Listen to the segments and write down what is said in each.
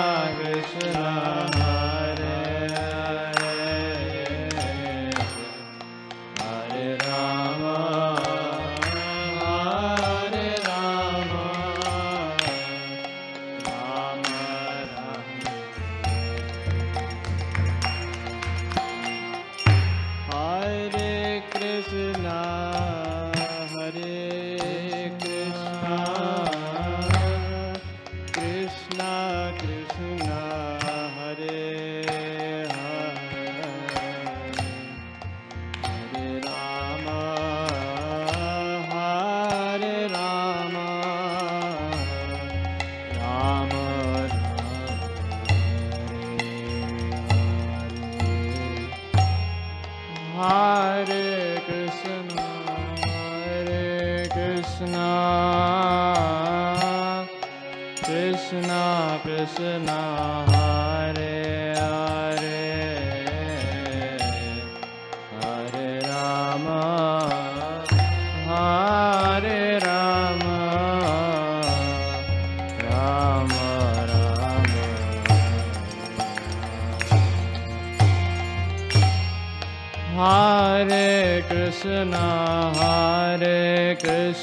Krishna Krishna, Hare Hare, Hare Rama, Hare Rama, Rama Rama. Hare Krishna, Hare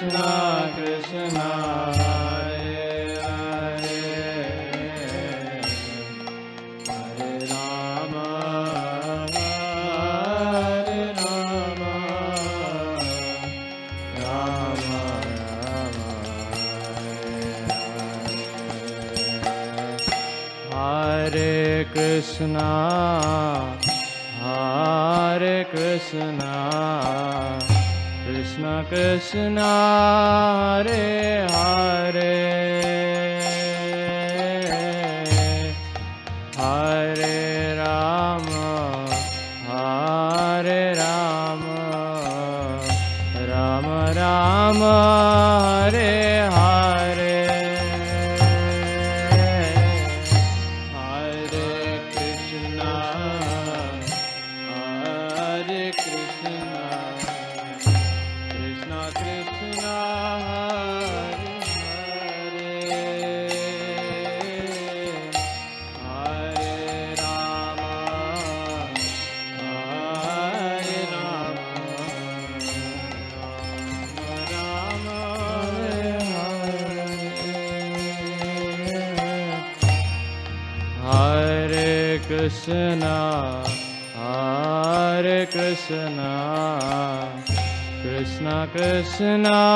Krishna Krishna Krishna, Hare Krishna. Krishna रे हा। Krishna.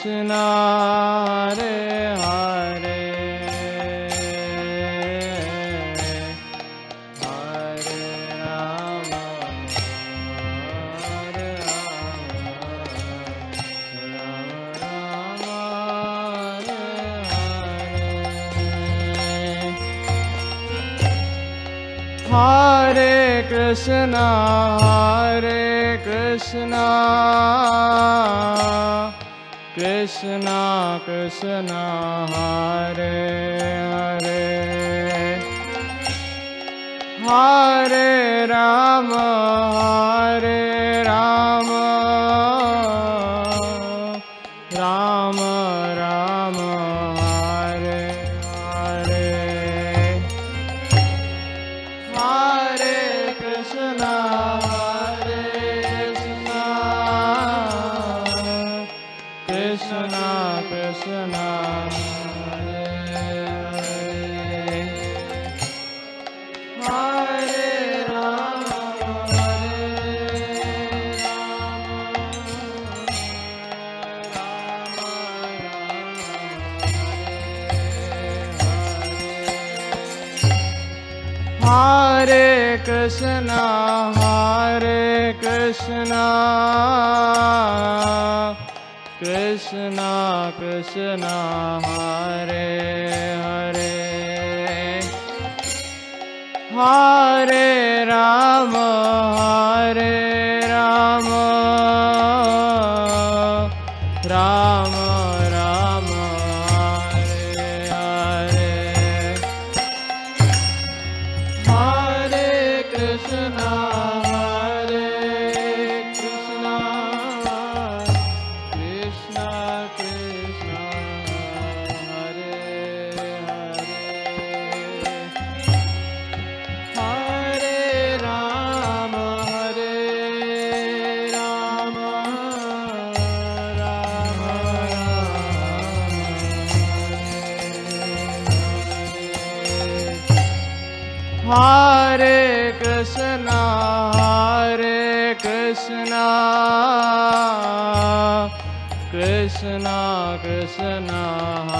Krishna रे हा रे हरे हा रे कृष्ण रे कृष्ण कृष्ण राम रे राम। कृष्ण। कृष्णा कृष्ण हरे हरे। राम हरे। Hare Krishna, Hare Krishna, Krishna Krishna,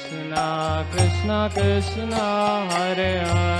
Krishna, Krishna Krishna, Hare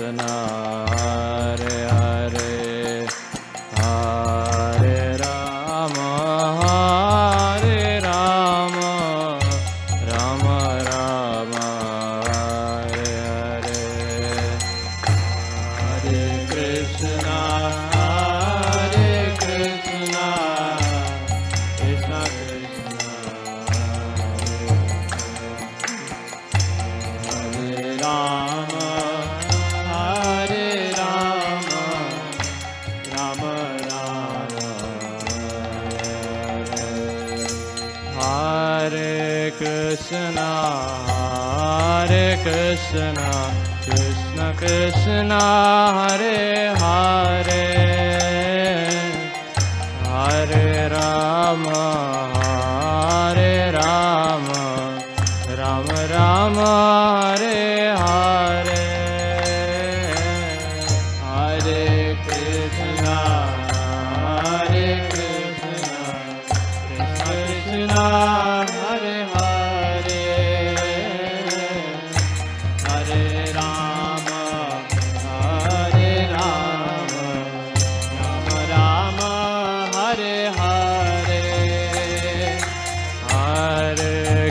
तना Krishna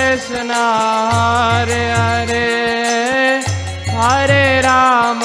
कृष्ण हरे हरे हरे राम।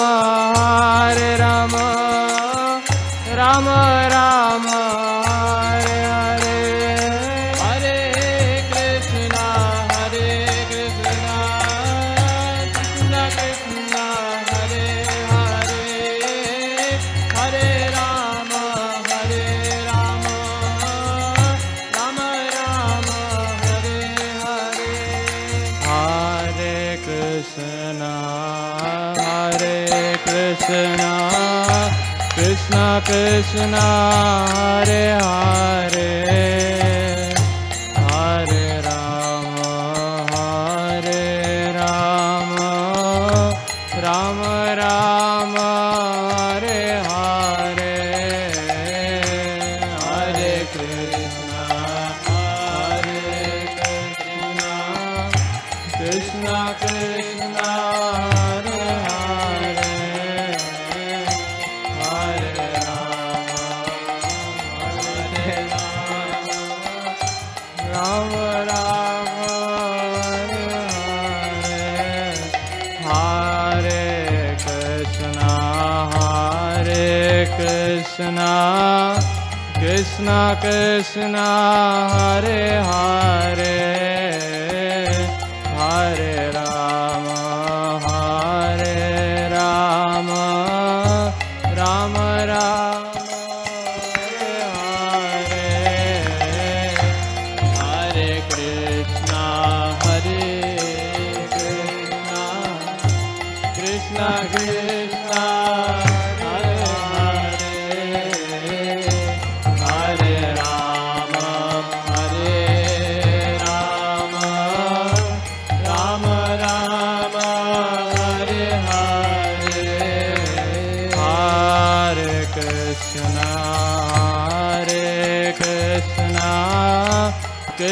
कृष्ण कृष्ण हरे हरे।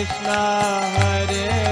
कृष्ण हरे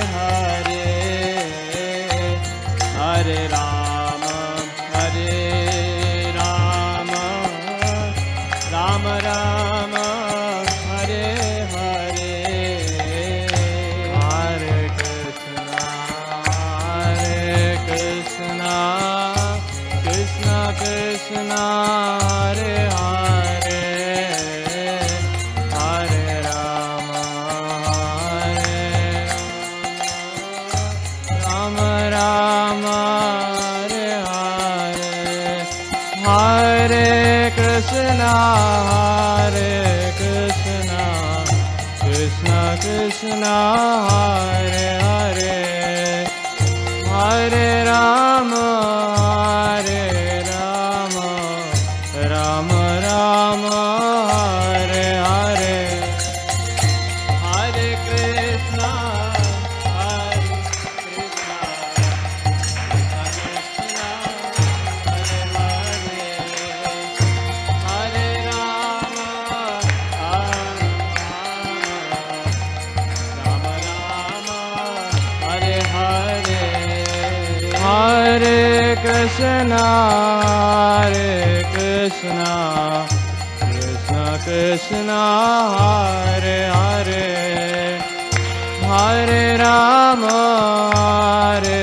तेरा स्नारे हरे हरे हरे राम हरे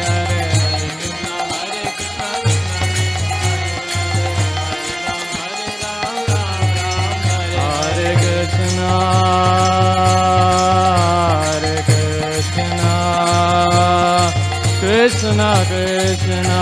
Krishna Krishna